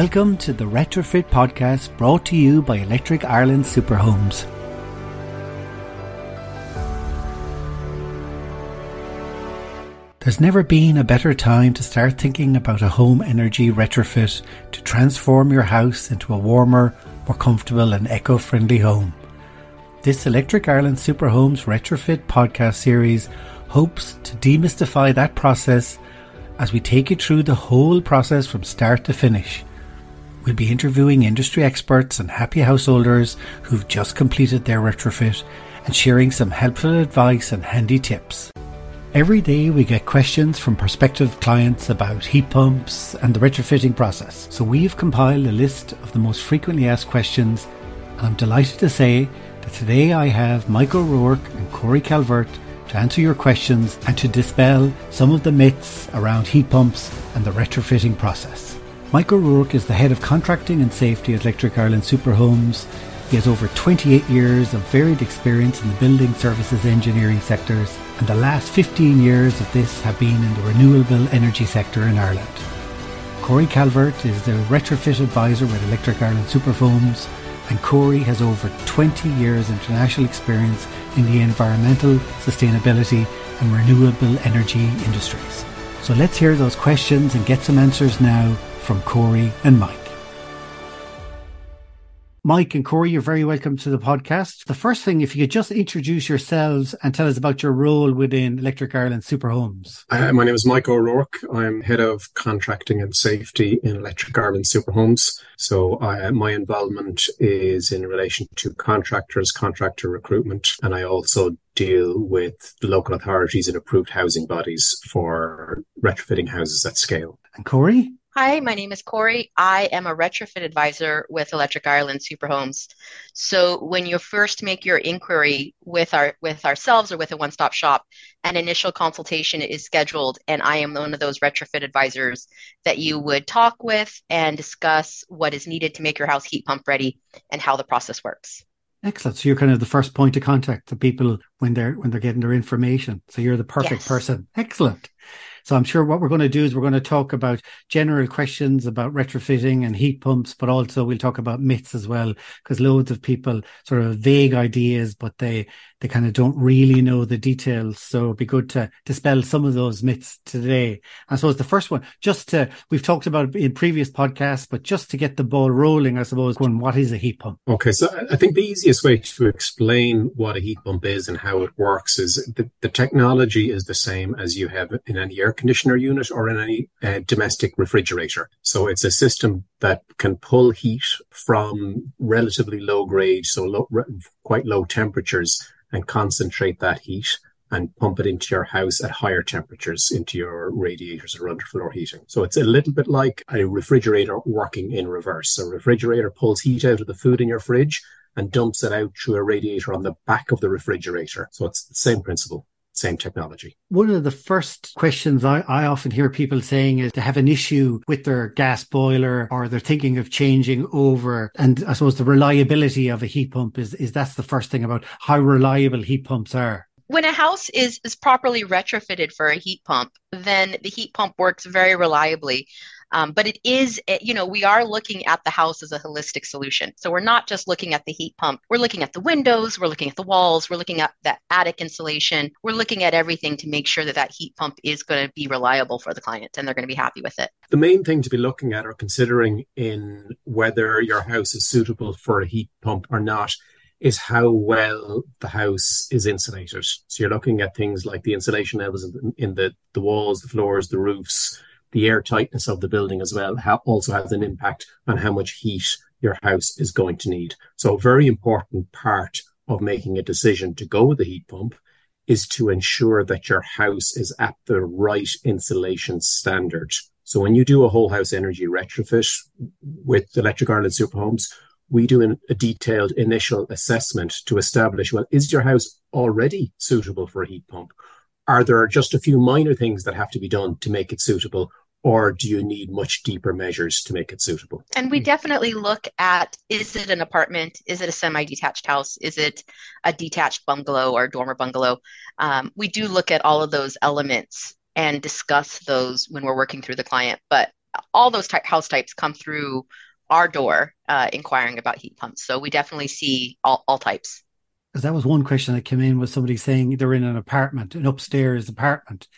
Welcome to the Retrofit Podcast brought to you by Electric Ireland Superhomes. There's never been a better time to start thinking about a home energy retrofit to transform your house into a warmer, more comfortable and eco-friendly home. This Electric Ireland Superhomes Retrofit podcast series hopes to demystify that process as we take you through the whole process from start to finish. We'll be interviewing industry experts and happy householders who've just completed their retrofit and sharing some helpful advice and handy tips. Every day we get questions from prospective clients about heat pumps and the retrofitting process. So we've compiled a list of the most frequently asked questions and I'm delighted to say that today I have Michael O'Rourke and Cori Calvert to answer your questions and to dispel some of the myths around heat pumps and the retrofitting process. Mike O'Rourke is the head of contracting and safety at Electric Ireland Superhomes. He has over 28 years of varied experience in the building services engineering sectors, and the last 15 years of this have been in the renewable energy sector in Ireland. Cori Calvert is the retrofit advisor with Electric Ireland Superhomes, and Cori has over 20 years international experience in the environmental, sustainability, and renewable energy industries. So let's hear those questions and get some answers now from Cori and Mike. Mike and Cori, you're very welcome to the podcast. The first thing, if you could just introduce yourselves and tell us about your role within Electric Ireland Superhomes. Uh, my name is Mike O'Rourke. I'm head of contracting and safety in Electric Ireland Superhomes. So uh, my involvement is in relation to contractors, contractor recruitment, and I also deal with local authorities and approved housing bodies for retrofitting houses at scale. And Cori? Hi, my name is Cori. I am a retrofit advisor with Electric Ireland Superhomes. So when you first make your inquiry with our with ourselves or with a one-stop shop, an initial consultation is scheduled and I am one of those retrofit advisors that you would talk with and discuss what is needed to make your house heat pump ready and how the process works. Excellent. So you're kind of the first point of contact to people when they're when they're getting their information. So you're the perfect yes. person. Excellent. So I'm sure what we're going to do is we're going to talk about general questions about retrofitting and heat pumps, but also we'll talk about myths as well, because loads of people sort of vague ideas, but they they kind of don't really know the details. So it'd be good to dispel some of those myths today. I suppose the first one, just to, we've talked about in previous podcasts, but just to get the ball rolling, I suppose, going, what is a heat pump? Okay. So I think the easiest way to explain what a heat pump is and how it works is the, the technology is the same as you have in any air conditioner unit or in any uh, domestic refrigerator. So it's a system that can pull heat from relatively low grade, so low, quite low temperatures and concentrate that heat and pump it into your house at higher temperatures into your radiators or underfloor heating. So it's a little bit like a refrigerator working in reverse. A refrigerator pulls heat out of the food in your fridge and dumps it out through a radiator on the back of the refrigerator. So it's the same principle same technology. One of the first questions I, I, often hear people saying is to have an issue with their gas boiler or they're thinking of changing over. And I suppose the reliability of a heat pump is, is that's the first thing about how reliable heat pumps are when a house is is properly retrofitted for a heat pump, then the heat pump works very reliably. Um, but it is, eh, you know, we are looking at the house as a holistic solution. So we're not just looking at the heat pump. We're looking at the windows. We're looking at the walls. We're looking at that attic insulation. We're looking at everything to make sure that that heat pump is going to be reliable for the client and they're going to be happy with it. The main thing to be looking at or considering in whether your house is suitable for a heat pump or not is how well the house is insulated. So you're looking at things like the insulation levels the, in the, the walls, the floors, the roofs, the air tightness of the building as well ha- also has an impact on how much heat your house is going to need. So a very important part of making a decision to go with a heat pump is to ensure that your house is at the right insulation standard. So when you do a whole house energy retrofit with Electric Ireland Superhomes, we do an, a detailed initial assessment to establish, well, is your house already suitable for a heat pump? Are there just a few minor things that have to be done to make it suitable? Or do you need much deeper measures to make it suitable? And we definitely look at is it an apartment? Is it a semi detached house? Is it a detached bungalow or dormer bungalow? Um, we do look at all of those elements and discuss those when we're working through the client. But all those ty- house types come through our door uh, inquiring about heat pumps. So we definitely see all, all types. Because that was one question that came in with somebody saying they're in an apartment, an upstairs apartment.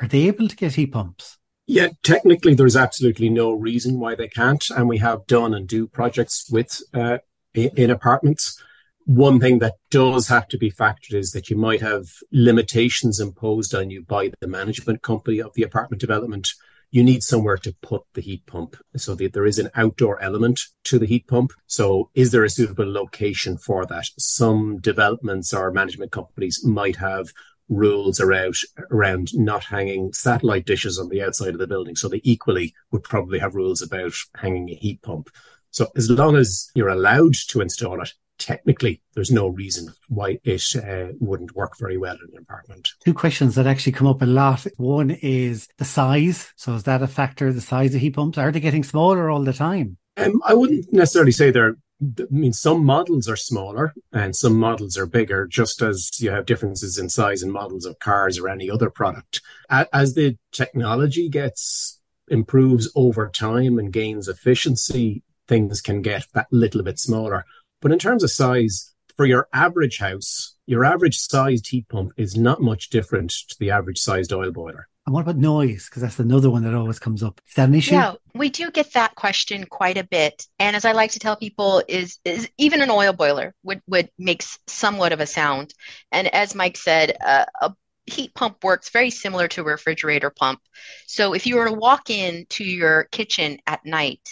Are they able to get heat pumps? Yeah, technically, there's absolutely no reason why they can't. And we have done and do projects with uh, in apartments. One thing that does have to be factored is that you might have limitations imposed on you by the management company of the apartment development you need somewhere to put the heat pump so that there is an outdoor element to the heat pump. So is there a suitable location for that? Some developments or management companies might have rules around around not hanging satellite dishes on the outside of the building. So they equally would probably have rules about hanging a heat pump. So as long as you're allowed to install it, technically there's no reason why it uh, wouldn't work very well in an apartment. Two questions that actually come up a lot. One is the size. So is that a factor, the size of heat pumps? Are they getting smaller all the time? Um, I wouldn't necessarily say they're I mean, some models are smaller and some models are bigger, just as you have differences in size and models of cars or any other product. As the technology gets improves over time and gains efficiency, things can get a little bit smaller. But in terms of size, for your average house, your average sized heat pump is not much different to the average sized oil boiler. And what about noise? Because that's another one that always comes up. Is that an issue? Yeah, we do get that question quite a bit. And as I like to tell people, is is even an oil boiler would would makes somewhat of a sound. And as Mike said, uh, a heat pump works very similar to a refrigerator pump. So if you were to walk into your kitchen at night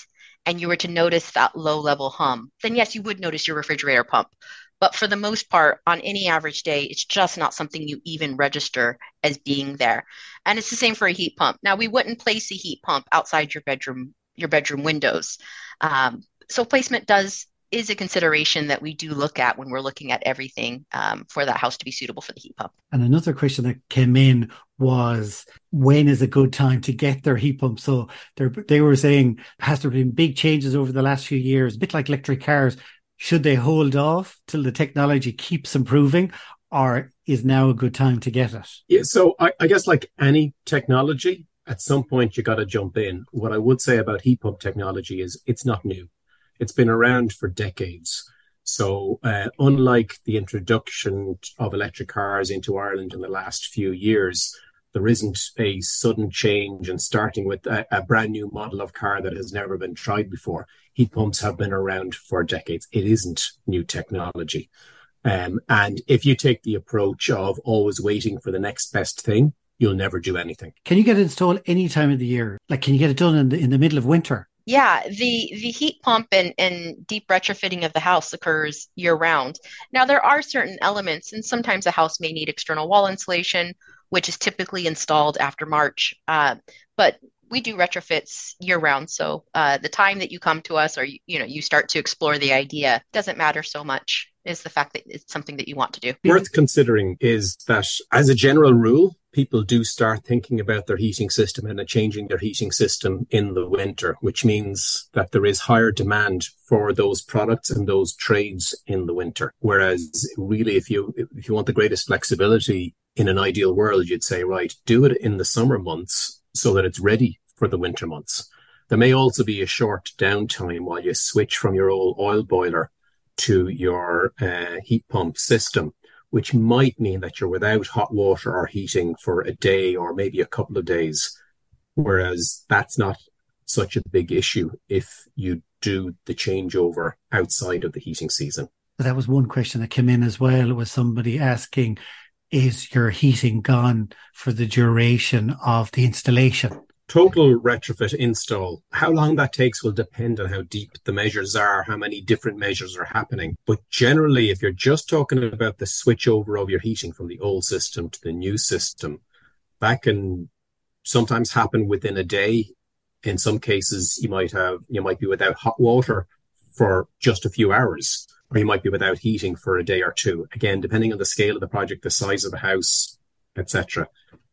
and you were to notice that low level hum, then yes, you would notice your refrigerator pump. But for the most part, on any average day, it's just not something you even register as being there. And it's the same for a heat pump. Now, we wouldn't place a heat pump outside your bedroom, your bedroom windows. Um, so placement does is a consideration that we do look at when we're looking at everything um, for that house to be suitable for the heat pump. And another question that came in was when is a good time to get their heat pump? So they were saying, has there been big changes over the last few years, a bit like electric cars? Should they hold off till the technology keeps improving or is now a good time to get it? Yeah, so I, I guess like any technology, at some point you got to jump in. What I would say about heat pump technology is it's not new. It's been around for decades. So, uh, unlike the introduction of electric cars into Ireland in the last few years, there isn't a sudden change and starting with a, a, brand new model of car that has never been tried before. Heat pumps have been around for decades. It isn't new technology. Um, and if you take the approach of always waiting for the next best thing, you'll never do anything. Can you get it installed any time of the year? Like, can you get it done in the, in the middle of winter? Yeah, the the heat pump and, and deep retrofitting of the house occurs year round. Now there are certain elements, and sometimes a house may need external wall insulation, which is typically installed after March. Uh, but we do retrofits year round, so uh, the time that you come to us or you, you know you start to explore the idea doesn't matter so much. Is the fact that it's something that you want to do. Worth considering is that as a general rule, people do start thinking about their heating system and changing their heating system in the winter, which means that there is higher demand for those products and those trades in the winter. Whereas really, if you, if you want the greatest flexibility in an ideal world, you'd say, right, do it in the summer months so that it's ready for the winter months. There may also be a short downtime while you switch from your old oil boiler to your uh, heat pump system which might mean that you're without hot water or heating for a day or maybe a couple of days. Whereas that's not such a big issue if you do the changeover outside of the heating season. That was one question that came in as well was somebody asking, is your heating gone for the duration of the installation? total retrofit install, how long that takes will depend on how deep the measures are, how many different measures are happening. But generally, if you're just talking about the switch over of your heating from the old system to the new system, that can sometimes happen within a day. In some cases, you might have, you might be without hot water for just a few hours, or you might be without heating for a day or two. Again, depending on the scale of the project, the size of the house, etc.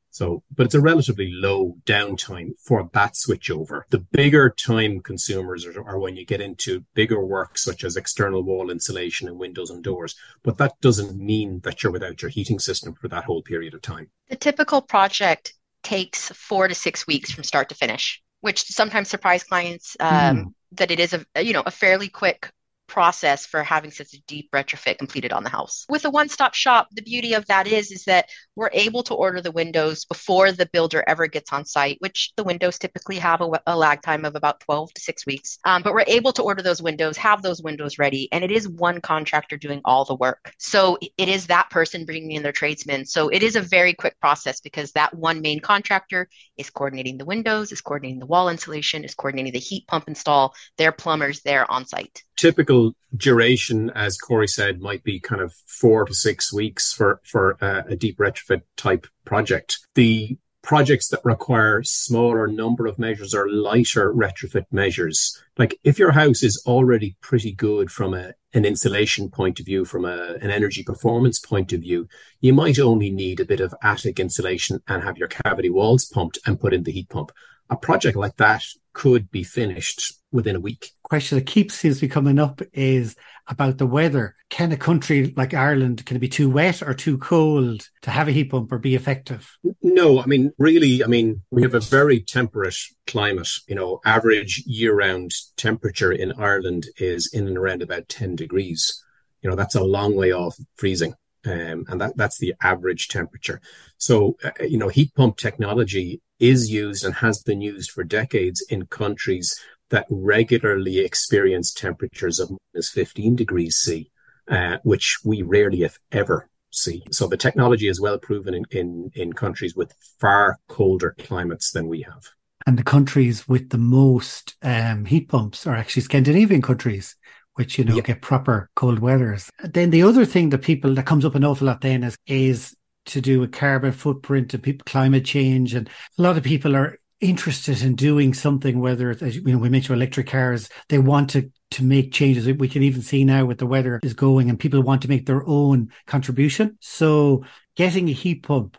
So, but it's a relatively low downtime for that switchover. The bigger time consumers are, are, when you get into bigger work, such as external wall insulation and windows and doors. But that doesn't mean that you're without your heating system for that whole period of time. The typical project takes four to six weeks from start to finish which sometimes surprise clients um, mm. that it is a you know a fairly quick process for having such a deep retrofit completed on the house. With a one-stop shop, the beauty of that is is that we're able to order the windows before the builder ever gets on site, which the windows typically have a, a lag time of about 12 to 6 weeks. Um, but we're able to order those windows, have those windows ready, and it is one contractor doing all the work. So it is that person bringing in their tradesmen. So it is a very quick process because that one main contractor is coordinating the windows, is coordinating the wall insulation, is coordinating the heat pump install, their plumbers there on site typical duration, as Cori said, might be kind of four to six weeks for for uh, a deep retrofit type project. The projects that require smaller number of measures or lighter retrofit measures. Like if your house is already pretty good from a, an insulation point of view, from a, an energy performance point of view, you might only need a bit of attic insulation and have your cavity walls pumped and put in the heat pump. A project like that could be finished within a week. Question that keeps seems to be coming up is about the weather. Can a country like Ireland can it be too wet or too cold to have a heat pump or be effective? No, I mean really, I mean we have a very temperate climate. You know, average year-round temperature in Ireland is in and around about 10 degrees. You know, that's a long way off freezing. Um, and that, that's the average temperature. So, uh, you know, heat pump technology is used and has been used for decades in countries that regularly experience temperatures of minus 15 degrees C, uh, which we rarely, if ever, see. So the technology is well proven in, in, in countries with far colder climates than we have. And the countries with the most um, heat pumps are actually Scandinavian countries, which, you know, yeah. get proper cold weathers. Then the other thing that people, that comes up an awful lot then is, is to do with carbon footprint and people, climate change. And a lot of people are interested in doing something, whether it's, you know, we mentioned electric cars, they want to, to make changes. We can even see now what the weather is going and people want to make their own contribution. So getting a heat pump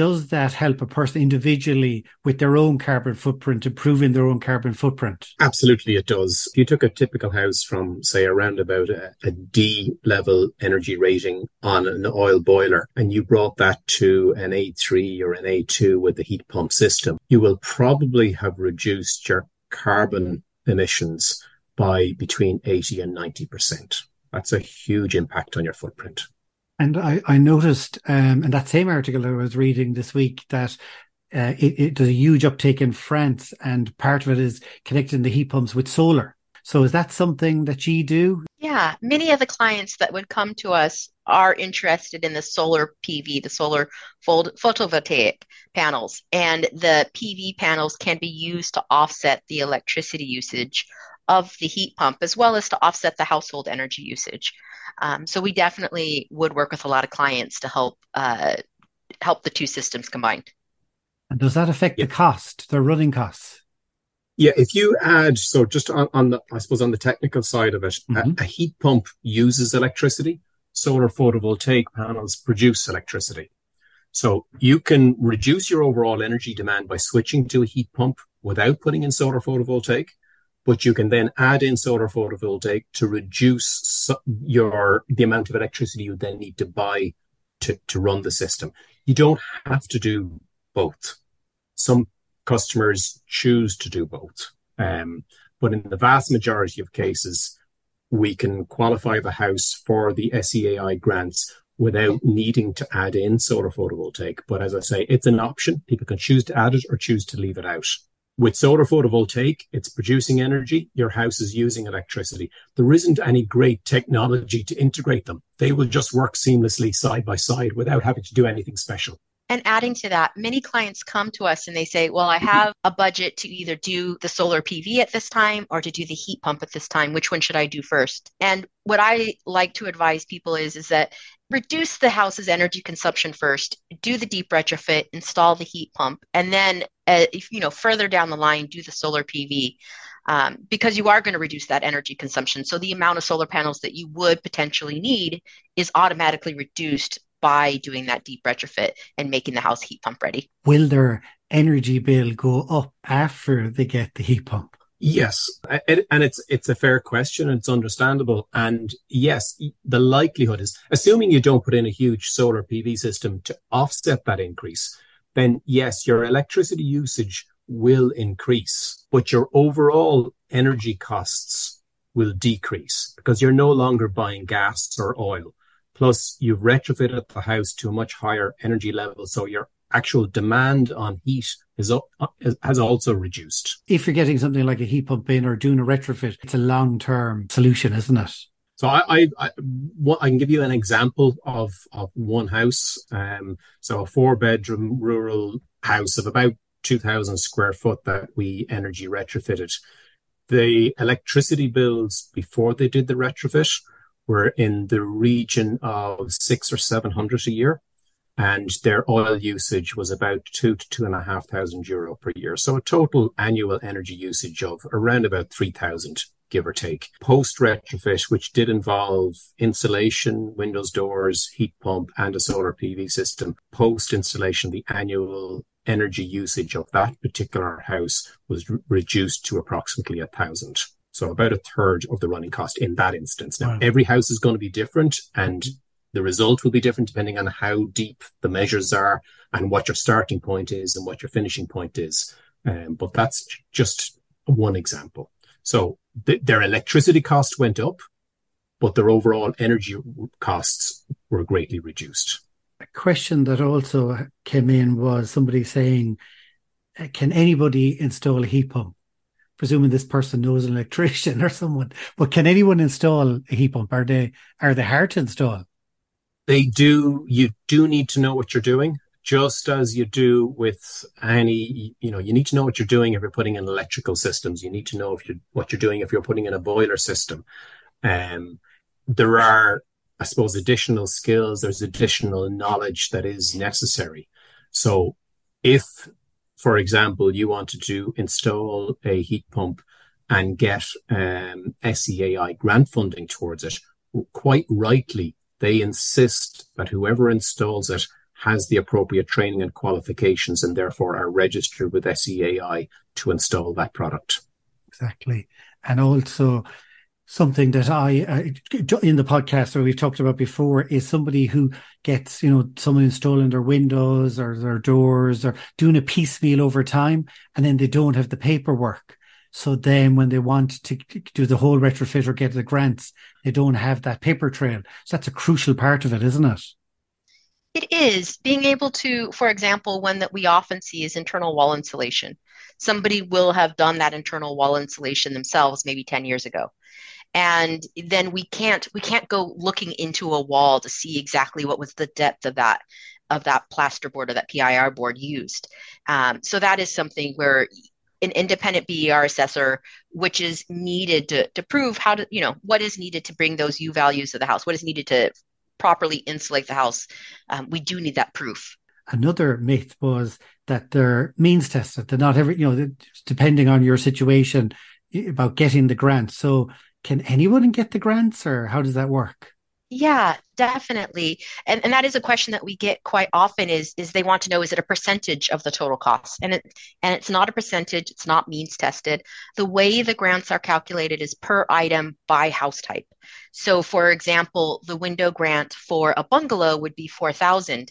does that help a person individually with their own carbon footprint, improving their own carbon footprint? Absolutely, it does. If you took a typical house from, say, around about a, a D level energy rating on an oil boiler, and you brought that to an A3 or an A2 with the heat pump system, you will probably have reduced your carbon emissions by between 80 and 90%. That's a huge impact on your footprint. And I, I noticed um, in that same article I was reading this week that uh, it, it, a huge uptake in France, and part of it is connecting the heat pumps with solar. So is that something that you do? Yeah, many of the clients that would come to us are interested in the solar PV, the solar photovoltaic panels, and the PV panels can be used to offset the electricity usage of the heat pump as well as to offset the household energy usage. Um, so we definitely would work with a lot of clients to help uh, help the two systems combined. And does that affect yeah. the cost, the running costs? Yeah, if you add, so just on, on the, I suppose on the technical side of it, mm-hmm. a, a heat pump uses electricity. Solar photovoltaic panels produce electricity. So you can reduce your overall energy demand by switching to a heat pump without putting in solar photovoltaic but you can then add in solar photovoltaic to reduce your the amount of electricity you then need to buy to, to run the system. You don't have to do both. Some customers choose to do both. Um, but in the vast majority of cases, we can qualify the house for the SEAI grants without needing to add in solar photovoltaic. But as I say, it's an option. People can choose to add it or choose to leave it out. With solar photovoltaic, it's producing energy. Your house is using electricity. There isn't any great technology to integrate them. They will just work seamlessly side by side without having to do anything special. And adding to that, many clients come to us and they say, Well, I have a budget to either do the solar PV at this time or to do the heat pump at this time. Which one should I do first? And what I like to advise people is, is that reduce the house's energy consumption first, do the deep retrofit, install the heat pump, and then, uh, if, you know, further down the line, do the solar PV. Um, because you are going to reduce that energy consumption. So the amount of solar panels that you would potentially need is automatically reduced by doing that deep retrofit and making the house heat pump ready. Will their energy bill go up after they get the heat pump? Yes, and it's it's a fair question. It's understandable, and yes, the likelihood is, assuming you don't put in a huge solar PV system to offset that increase, then yes, your electricity usage will increase, but your overall energy costs will decrease because you're no longer buying gas or oil. Plus, you've retrofitted the house to a much higher energy level. So your actual demand on heat is has also reduced. If you're getting something like a heat pump in or doing a retrofit, it's a long term solution, isn't it? So I, I, I, I, can give you an example of, of one house. Um, so a four bedroom rural house of about 2000 square foot that we energy retrofitted. The electricity bills before they did the retrofit were in the region of six or 700 a year. And their oil usage was about two to two and a half thousand euro per year. So a total annual energy usage of around about 3000 give or take. Post retrofit, which did involve insulation, windows, doors, heat pump, and a solar PV system. Post installation, the annual energy usage of that particular house was r- reduced to approximately a thousand. So about a third of the running cost in that instance. Now, wow. every house is going to be different and the result will be different depending on how deep the measures are and what your starting point is and what your finishing point is. Um, but that's just one example. So th- their electricity cost went up, but their overall energy costs were greatly reduced. A question that also came in was somebody saying, uh, "Can anybody install a heat pump?" Presuming this person knows an electrician or someone, but can anyone install a heat pump? Are they are they hard to install? They do. You do need to know what you're doing just as you do with any, you know, you need to know what you're doing if you're putting in electrical systems. You need to know if you what you're doing if you're putting in a boiler system. Um, there are, I suppose, additional skills. There's additional knowledge that is necessary. So, if, for example, you wanted to install a heat pump and get um, SEAI grant funding towards it, quite rightly, they insist that whoever installs it has the appropriate training and qualifications and therefore are registered with SEAI to install that product. Exactly. And also something that I, uh, in the podcast that we've talked about before is somebody who gets, you know, someone installing their windows or their doors or doing a piecemeal over time and then they don't have the paperwork. So then when they want to do the whole retrofit or get the grants, they don't have that paper trail. So that's a crucial part of it, isn't it? It is being able to, for example, one that we often see is internal wall insulation. Somebody will have done that internal wall insulation themselves maybe 10 years ago. And then we can't we can't go looking into a wall to see exactly what was the depth of that of that plasterboard or that PIR board used. Um, so that is something where an independent BER assessor, which is needed to, to prove how to, you know, what is needed to bring those U values of the house, what is needed to properly insulate the house, um, we do need that proof. Another myth was that they're means tested. They're not every, you know, depending on your situation about getting the grant. So can anyone get the grants or how does that work? Yeah, definitely. And and that is a question that we get quite often is is they want to know is it a percentage of the total cost? And it and it's not a percentage, it's not means tested. The way the grants are calculated is per item by house type. So for example, the window grant for a bungalow would be 4000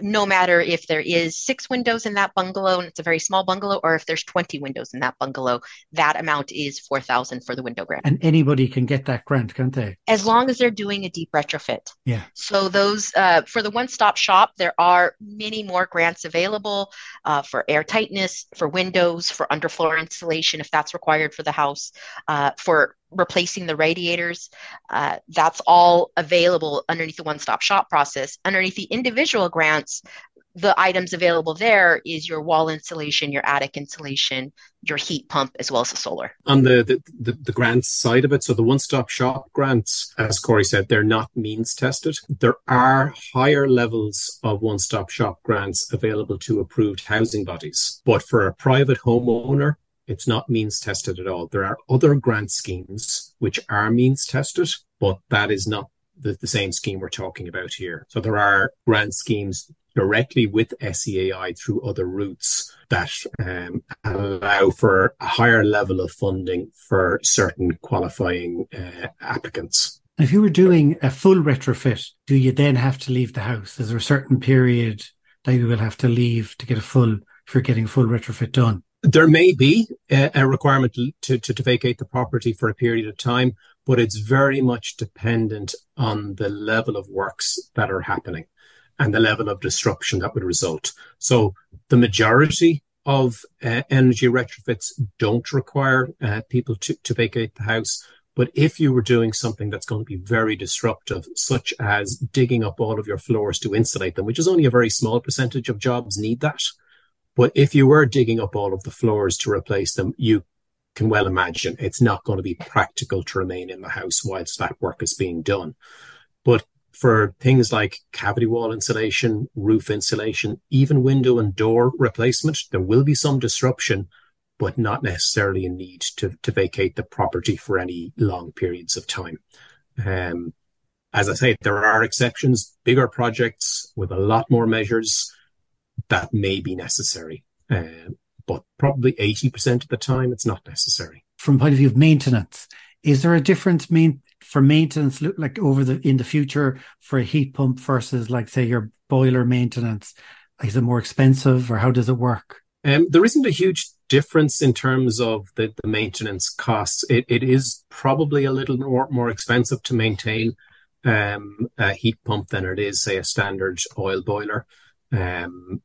no matter if there is six windows in that bungalow and it's a very small bungalow or if there's 20 windows in that bungalow that amount is 4000 for the window grant and anybody can get that grant can't they as long as they're doing a deep retrofit yeah so those uh, for the one-stop shop there are many more grants available uh, for air tightness for windows for underfloor insulation if that's required for the house uh, for replacing the radiators. Uh, that's all available underneath the one stop shop process. Underneath the individual grants, the items available there is your wall insulation, your attic insulation, your heat pump, as well as the solar. On the, the, the, the grants side of it, so the one stop shop grants, as Cori said, they're not means tested. There are higher levels of one stop shop grants available to approved housing bodies. But for a private homeowner, it's not means tested at all. There are other grant schemes which are means tested, but that is not the, the same scheme we're talking about here. So there are grant schemes directly with SEAI through other routes that um, allow for a higher level of funding for certain qualifying uh, applicants. If you were doing a full retrofit, do you then have to leave the house? Is there a certain period that you will have to leave to get a full, if you're getting full retrofit done? There may be a, a requirement to, to, to vacate the property for a period of time, but it's very much dependent on the level of works that are happening and the level of disruption that would result. So the majority of uh, energy retrofits don't require uh, people to, to vacate the house. But if you were doing something that's going to be very disruptive, such as digging up all of your floors to insulate them, which is only a very small percentage of jobs need that, but if you were digging up all of the floors to replace them, you can well imagine it's not going to be practical to remain in the house whilst that work is being done. For things like cavity wall insulation, roof insulation, even window and door replacement, there will be some disruption, but not necessarily a need to, to vacate the property for any long periods of time. Um, as I say, there are exceptions, bigger projects with a lot more measures that may be necessary. Uh, but probably 80% of the time, it's not necessary. From point of view of maintenance, is there a difference for maintenance like over the in the future for a heat pump versus like say your boiler maintenance? Is it more expensive or how does it work? Um, there isn't a huge difference in terms of the, the maintenance costs. It, it is probably a little more, more expensive to maintain um, a heat pump than it is, say, a standard oil boiler. Um,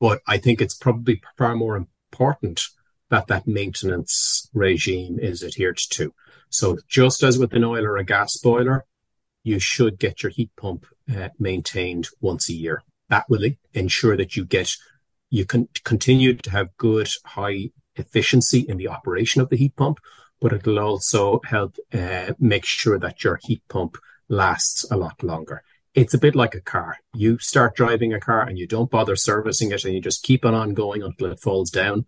but I think it's probably far more important that that maintenance regime is adhered to. So just as with an oil or a gas boiler, you should get your heat pump uh, maintained once a year. That will ensure that you get, you can continue to have good high efficiency in the operation of the heat pump, but it will also help uh, make sure that your heat pump lasts a lot longer it's a bit like a car. You start driving a car and you don't bother servicing it and you just keep it on going until it falls down.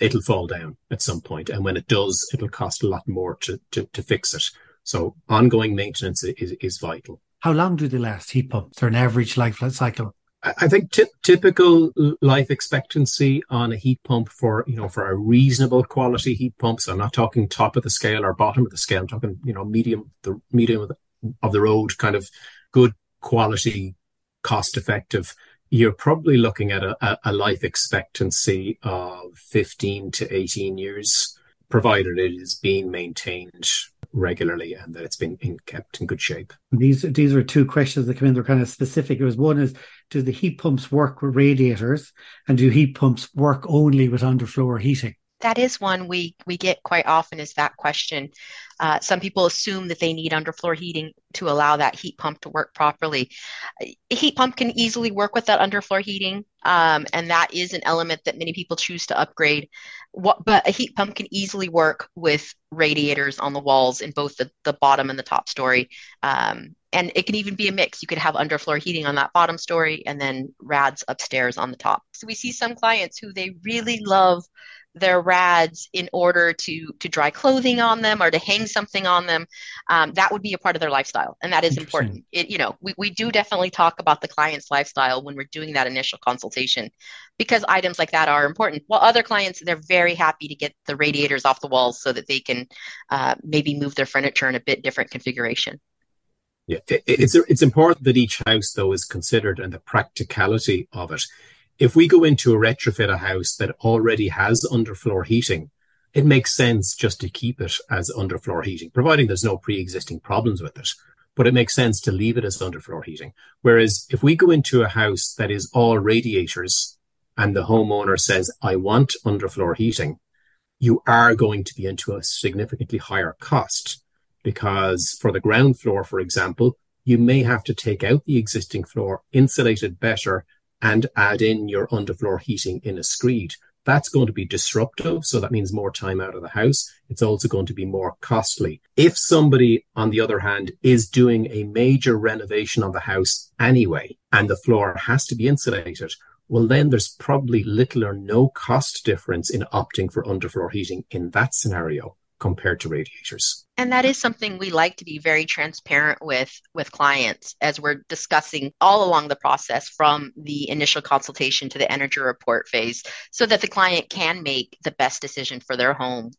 It'll fall down at some point. And when it does, it'll cost a lot more to, to, to fix it. So ongoing maintenance is, is vital. How long do they last, heat pumps? Or an average life cycle? I think t- typical life expectancy on a heat pump for you know for a reasonable quality heat pump. So I'm not talking top of the scale or bottom of the scale. I'm talking you know medium the medium of the, of the road kind of good quality, cost effective, you're probably looking at a, a, life expectancy of 15 to 18 years, provided it is being maintained regularly and that it's been in, kept in good shape. These these are two questions that come in. They're kind of specific. It was one is do the heat pumps work with radiators, and do heat pumps work only with underfloor heating? That is one we we get quite often is that question uh, some people assume that they need underfloor heating to allow that heat pump to work properly a heat pump can easily work with that underfloor heating um, and that is an element that many people choose to upgrade what, but a heat pump can easily work with radiators on the walls in both the, the bottom and the top story um, and it can even be a mix. You could have underfloor heating on that bottom story and then rads upstairs on the top. So we see some clients who they really love their rads in order to to dry clothing on them or to hang something on them um, that would be a part of their lifestyle and that is important. It, you know we, we do definitely talk about the client's lifestyle when we're doing that initial consultation because items like that are important. While other clients they're very happy to get the radiators off the walls so that they can uh, maybe move their furniture in a bit different configuration. Yeah, it's it's important that each house though is considered and the practicality of it if we go into a retrofit a house that already has underfloor heating, it makes sense just to keep it as underfloor heating, providing there's no pre-existing problems with it. But it makes sense to leave it as underfloor heating. Whereas if we go into a house that is all radiators and the homeowner says, I want underfloor heating, you are going to be into a significantly higher cost because for the ground floor, for example, you may have to take out the existing floor, insulate it better, and add in your underfloor heating in a screed. That's going to be disruptive. So that means more time out of the house. It's also going to be more costly. If somebody, on the other hand, is doing a major renovation on the house anyway, and the floor has to be insulated, well, then there's probably little or no cost difference in opting for underfloor heating in that scenario compared to radiators. And that is something we like to be very transparent with with clients as we're discussing all along the process from the initial consultation to the energy report phase so that the client can make the best decision for their home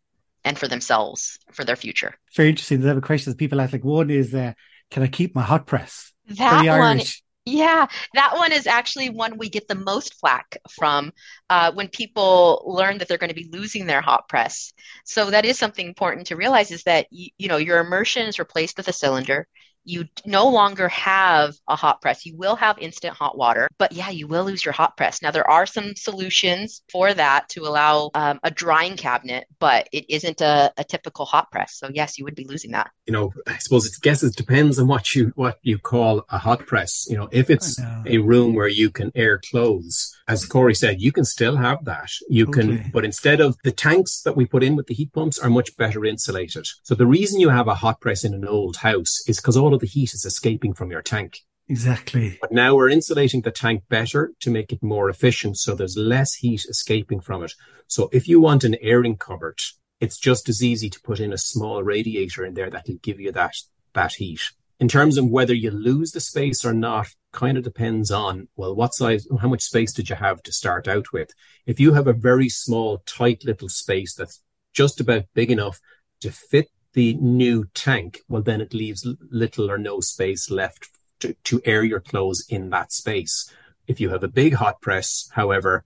and for themselves for their future. Very interesting. The other questions people ask like one is uh, can I keep my hot press? That one Yeah, that one is actually one we get the most flack from uh, when people learn that they're going to be losing their hot press. So that is something important to realize is that you, you know your immersion is replaced with a cylinder you no longer have a hot press. You will have instant hot water, but yeah, you will lose your hot press. Now, there are some solutions for that to allow um, a drying cabinet, but it isn't a, a, typical hot press. So yes, you would be losing that. You know, I suppose it guess it depends on what you what you call a hot press. You know, if it's a room where you can air clothes, as Cori said, you can still have that. You can, okay. but instead of the tanks that we put in with the heat pumps are much better insulated. So the reason you have a hot press in an old house is because all of the heat is escaping from your tank. Exactly. But now we're insulating the tank better to make it more efficient. So there's less heat escaping from it. So if you want an airing cupboard, it's just as easy to put in a small radiator in there that'll give you that, that heat. In terms of whether you lose the space or not, kind of depends on, well, what size, how much space did you have to start out with? If you have a very small, tight little space that's just about big enough to fit the new tank, well, then it leaves little or no space left to, to air your clothes in that space. If you have a big hot press, however,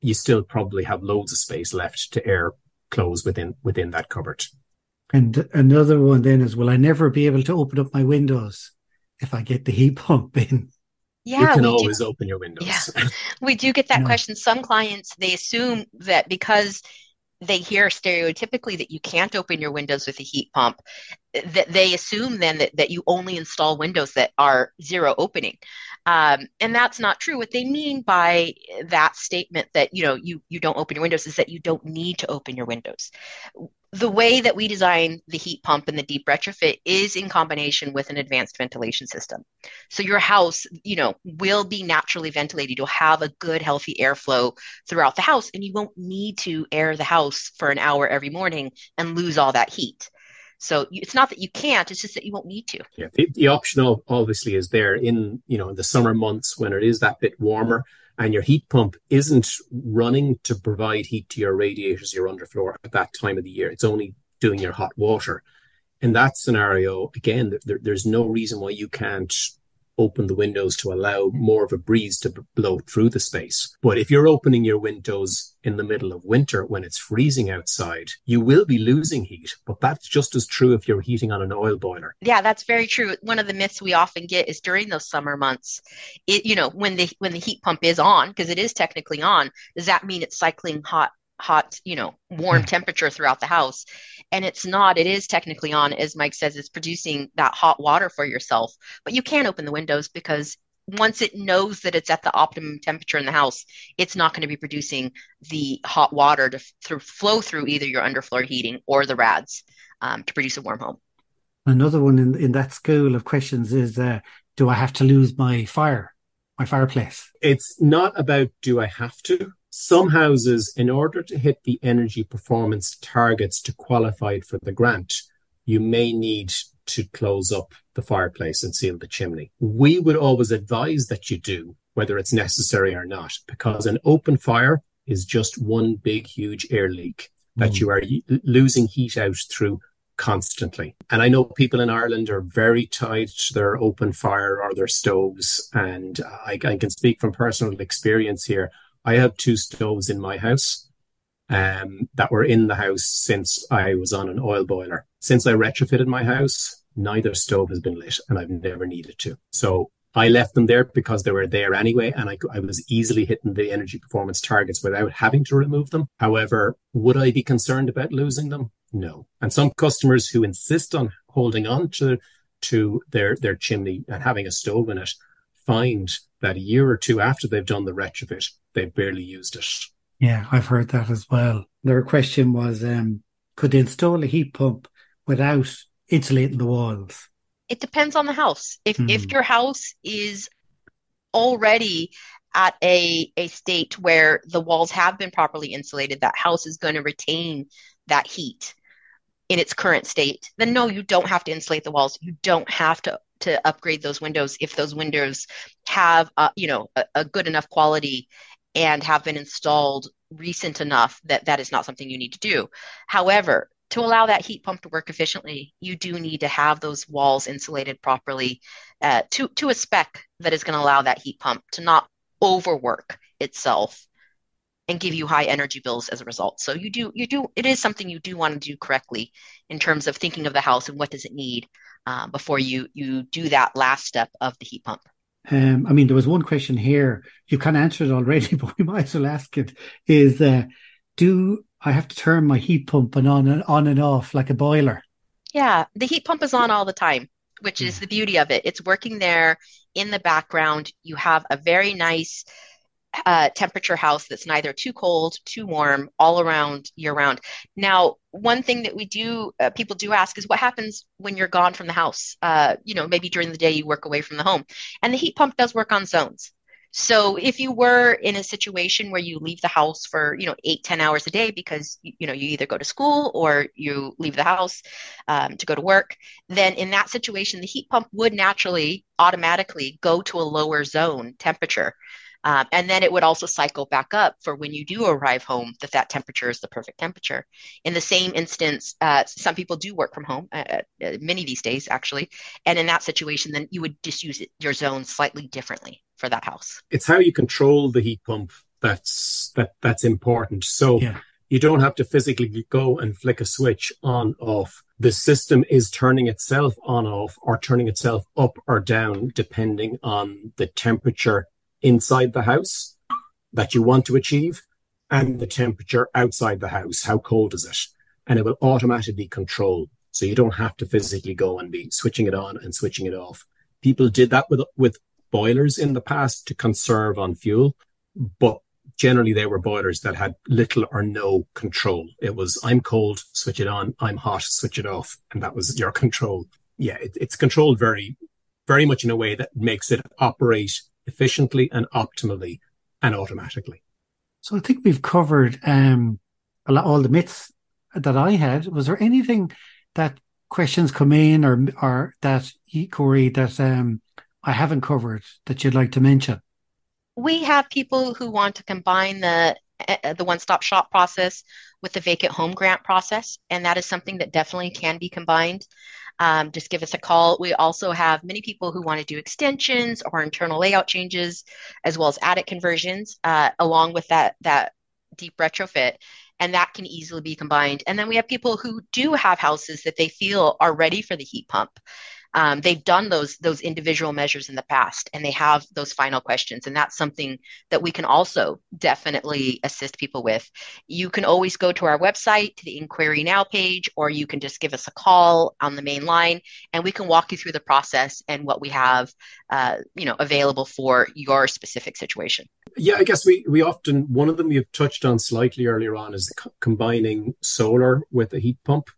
you still probably have loads of space left to air clothes within within that cupboard. And another one then is, will I never be able to open up my windows if I get the heat pump in? Yeah, you can always do. open your windows. Yeah, we do get that no. question. Some clients they assume that because they hear stereotypically that you can't open your windows with a heat pump that they assume then that, that you only install windows that are zero opening um, and that's not true what they mean by that statement that you know you you don't open your windows is that you don't need to open your windows the way that we design the heat pump and the deep retrofit is in combination with an advanced ventilation system. So your house, you know, will be naturally ventilated. You'll have a good, healthy airflow throughout the house, and you won't need to air the house for an hour every morning and lose all that heat. So it's not that you can't; it's just that you won't need to. Yeah, the, the option obviously is there in you know in the summer months when it is that bit warmer and your heat pump isn't running to provide heat to your radiators, your underfloor at that time of the year. It's only doing your hot water. In that scenario, again, there, there's no reason why you can't open the windows to allow more of a breeze to blow through the space. But if you're opening your windows in the middle of winter when it's freezing outside, you will be losing heat. But that's just as true if you're heating on an oil boiler. Yeah, that's very true. One of the myths we often get is during those summer months, it, you know, when the when the heat pump is on, because it is technically on, does that mean it's cycling hot hot, you know, warm yeah. temperature throughout the house. And it's not, it is technically on, as Mike says, it's producing that hot water for yourself. But you can't open the windows because once it knows that it's at the optimum temperature in the house, it's not going to be producing the hot water to th- flow through either your underfloor heating or the rads um, to produce a warm home. Another one in, in that school of questions is uh, Do I have to lose my fire, my fireplace? It's not about do I have to some houses, in order to hit the energy performance targets to qualify for the grant, you may need to close up the fireplace and seal the chimney. We would always advise that you do, whether it's necessary or not, because an open fire is just one big, huge air leak that mm. you are losing heat out through constantly. And I know people in Ireland are very tied to their open fire or their stoves. And I, I can speak from personal experience here. I have two stoves in my house um, that were in the house since I was on an oil boiler. Since I retrofitted my house, neither stove has been lit and I've never needed to. So I left them there because they were there anyway, and I, I was easily hitting the energy performance targets without having to remove them. However, would I be concerned about losing them? No. And some customers who insist on holding on to to their their chimney and having a stove in it find that a year or two after they've done the retrofit, they've barely used it. Yeah, I've heard that as well. Their question was, um, could they install a heat pump without insulating the walls? It depends on the house. If mm. if hmm. your house is already at a, a state where the walls have been properly insulated, that house is going to retain that heat in its current state, then no, you don't have to insulate the walls. You don't have to to upgrade those windows if those windows have uh, you know a, a good enough quality and have been installed recent enough that that is not something you need to do. However, to allow that heat pump to work efficiently, you do need to have those walls insulated properly uh, to, to a spec that is going to allow that heat pump to not overwork itself and give you high energy bills as a result. So you do you do it is something you do want to do correctly in terms of thinking of the house and what does it need uh, before you you do that last step of the heat pump. Um, I mean, there was one question here. You can answer it already, but we might as well ask it. Is uh, do I have to turn my heat pump on and on and off like a boiler? Yeah, the heat pump is on all the time, which is the beauty of it. It's working there in the background. You have a very nice uh, temperature house that's neither too cold, too warm, all around year round. Now, one thing that we do, uh, people do ask is what happens when you're gone from the house? Uh, you know, maybe during the day you work away from the home. And the heat pump does work on zones. So if you were in a situation where you leave the house for, you know, eight, 10 hours a day because, you know, you either go to school or you leave the house um, to go to work, then in that situation, the heat pump would naturally automatically go to a lower zone temperature. Um, and then it would also cycle back up for when you do arrive home that that temperature is the perfect temperature. In the same instance, uh, some people do work from home, uh, uh, many these days actually. And in that situation, then you would just use it, your zone slightly differently for that house. It's how you control the heat pump that's that that's important. So yeah. you don't have to physically go and flick a switch on off. The system is turning itself on off or turning itself up or down depending on the temperature inside the house that you want to achieve and the temperature outside the house. How cold is it? And it will automatically control. So you don't have to physically go and be switching it on and switching it off. People did that with, with boilers in the past to conserve on fuel, but generally they were boilers that had little or no control. It was, I'm cold, switch it on. I'm hot, switch it off. And that was your control. Yeah, it, it's controlled very, very much in a way that makes it operate efficiently and optimally and automatically. So I think we've covered um, a lot, all the myths that I had. Was there anything that questions come in or or that Cori that um, I haven't covered that you'd like to mention? We have people who want to combine the uh, the one-stop shop process with the vacant home grant process, and that is something that definitely can be combined um, just give us a call. We also have many people who want to do extensions or internal layout changes, as well as attic conversions, uh, along with that that deep retrofit and that can easily be combined. And then we have people who do have houses that they feel are ready for the heat pump um, they've done those those individual measures in the past and they have those final questions. And that's something that we can also definitely assist people with. You can always go to our website to the inquiry now page or you can just give us a call on the main line and we can walk you through the process and what we have uh, you know available for your specific situation. Yeah i guess we we often one of them you've touched on slightly earlier on is combining solar with a heat pump.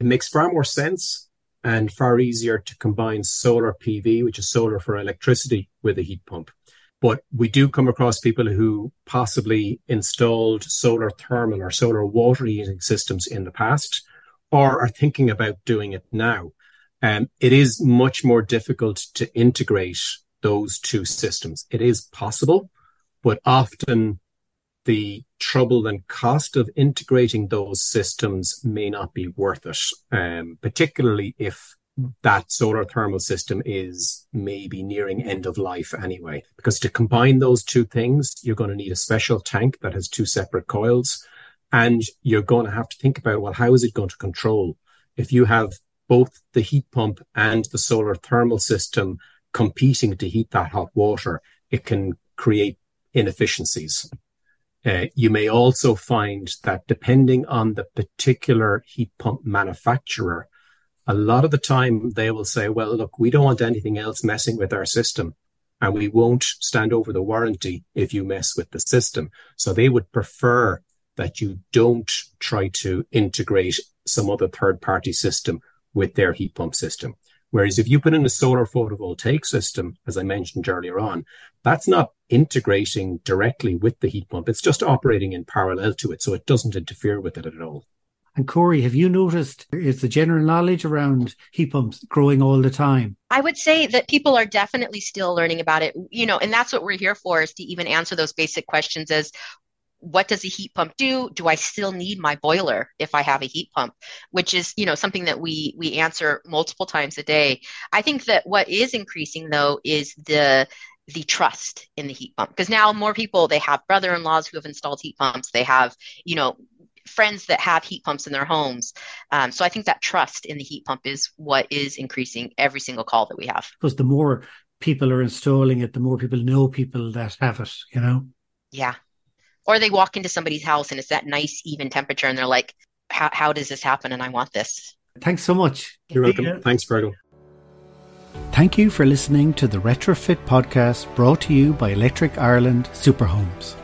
It makes far more sense and far easier to combine solar PV, which is solar for electricity, with a heat pump. But we do come across people who possibly installed solar thermal or solar water heating systems in the past or are thinking about doing it now. Um, it is much more difficult to integrate those two systems. It is possible, but often the trouble and cost of integrating those systems may not be worth it, um, particularly if that solar thermal system is maybe nearing end of life anyway. Because to combine those two things, you're going to need a special tank that has two separate coils. And you're going to have to think about, well, how is it going to control? If you have both the heat pump and the solar thermal system competing to heat that hot water, it can create inefficiencies. Uh, you may also find that depending on the particular heat pump manufacturer, a lot of the time they will say, well, look, we don't want anything else messing with our system and we won't stand over the warranty if you mess with the system. So they would prefer that you don't try to integrate some other third party system with their heat pump system. Whereas if you put in a solar photovoltaic system, as I mentioned earlier on, that's not integrating directly with the heat pump. It's just operating in parallel to it. So it doesn't interfere with it at all. And Cori, have you noticed is the general knowledge around heat pumps growing all the time? I would say that people are definitely still learning about it, you know, and that's what we're here for is to even answer those basic questions as what does a heat pump do? Do I still need my boiler if I have a heat pump? Which is, you know, something that we we answer multiple times a day. I think that what is increasing though is the the trust in the heat pump. Because now more people they have brother-in-laws who have installed heat pumps. They have you know friends that have heat pumps in their homes. Um, so i think that trust in the heat pump is what is increasing every single call that we have. Because the more people are installing it the more people know people that have it you know? Yeah. Or they walk into somebody's house and it's that nice even temperature and they're like how, how does this happen and i want this? Thanks so much. You're welcome. Yeah. thanks Fergal Thank you for listening to the Retrofit podcast brought to you by Electric Ireland Superhomes.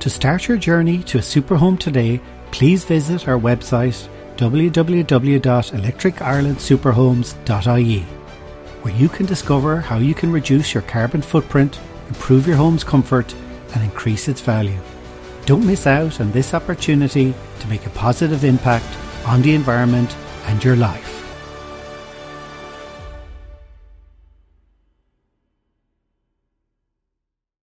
To start your journey to a superhome today, please visit our website www.electricirelandsuperhomes.ie, where you can discover how you can reduce your carbon footprint, improve your home's comfort, and increase its value. Don't miss out on this opportunity to make a positive impact on the environment and your life.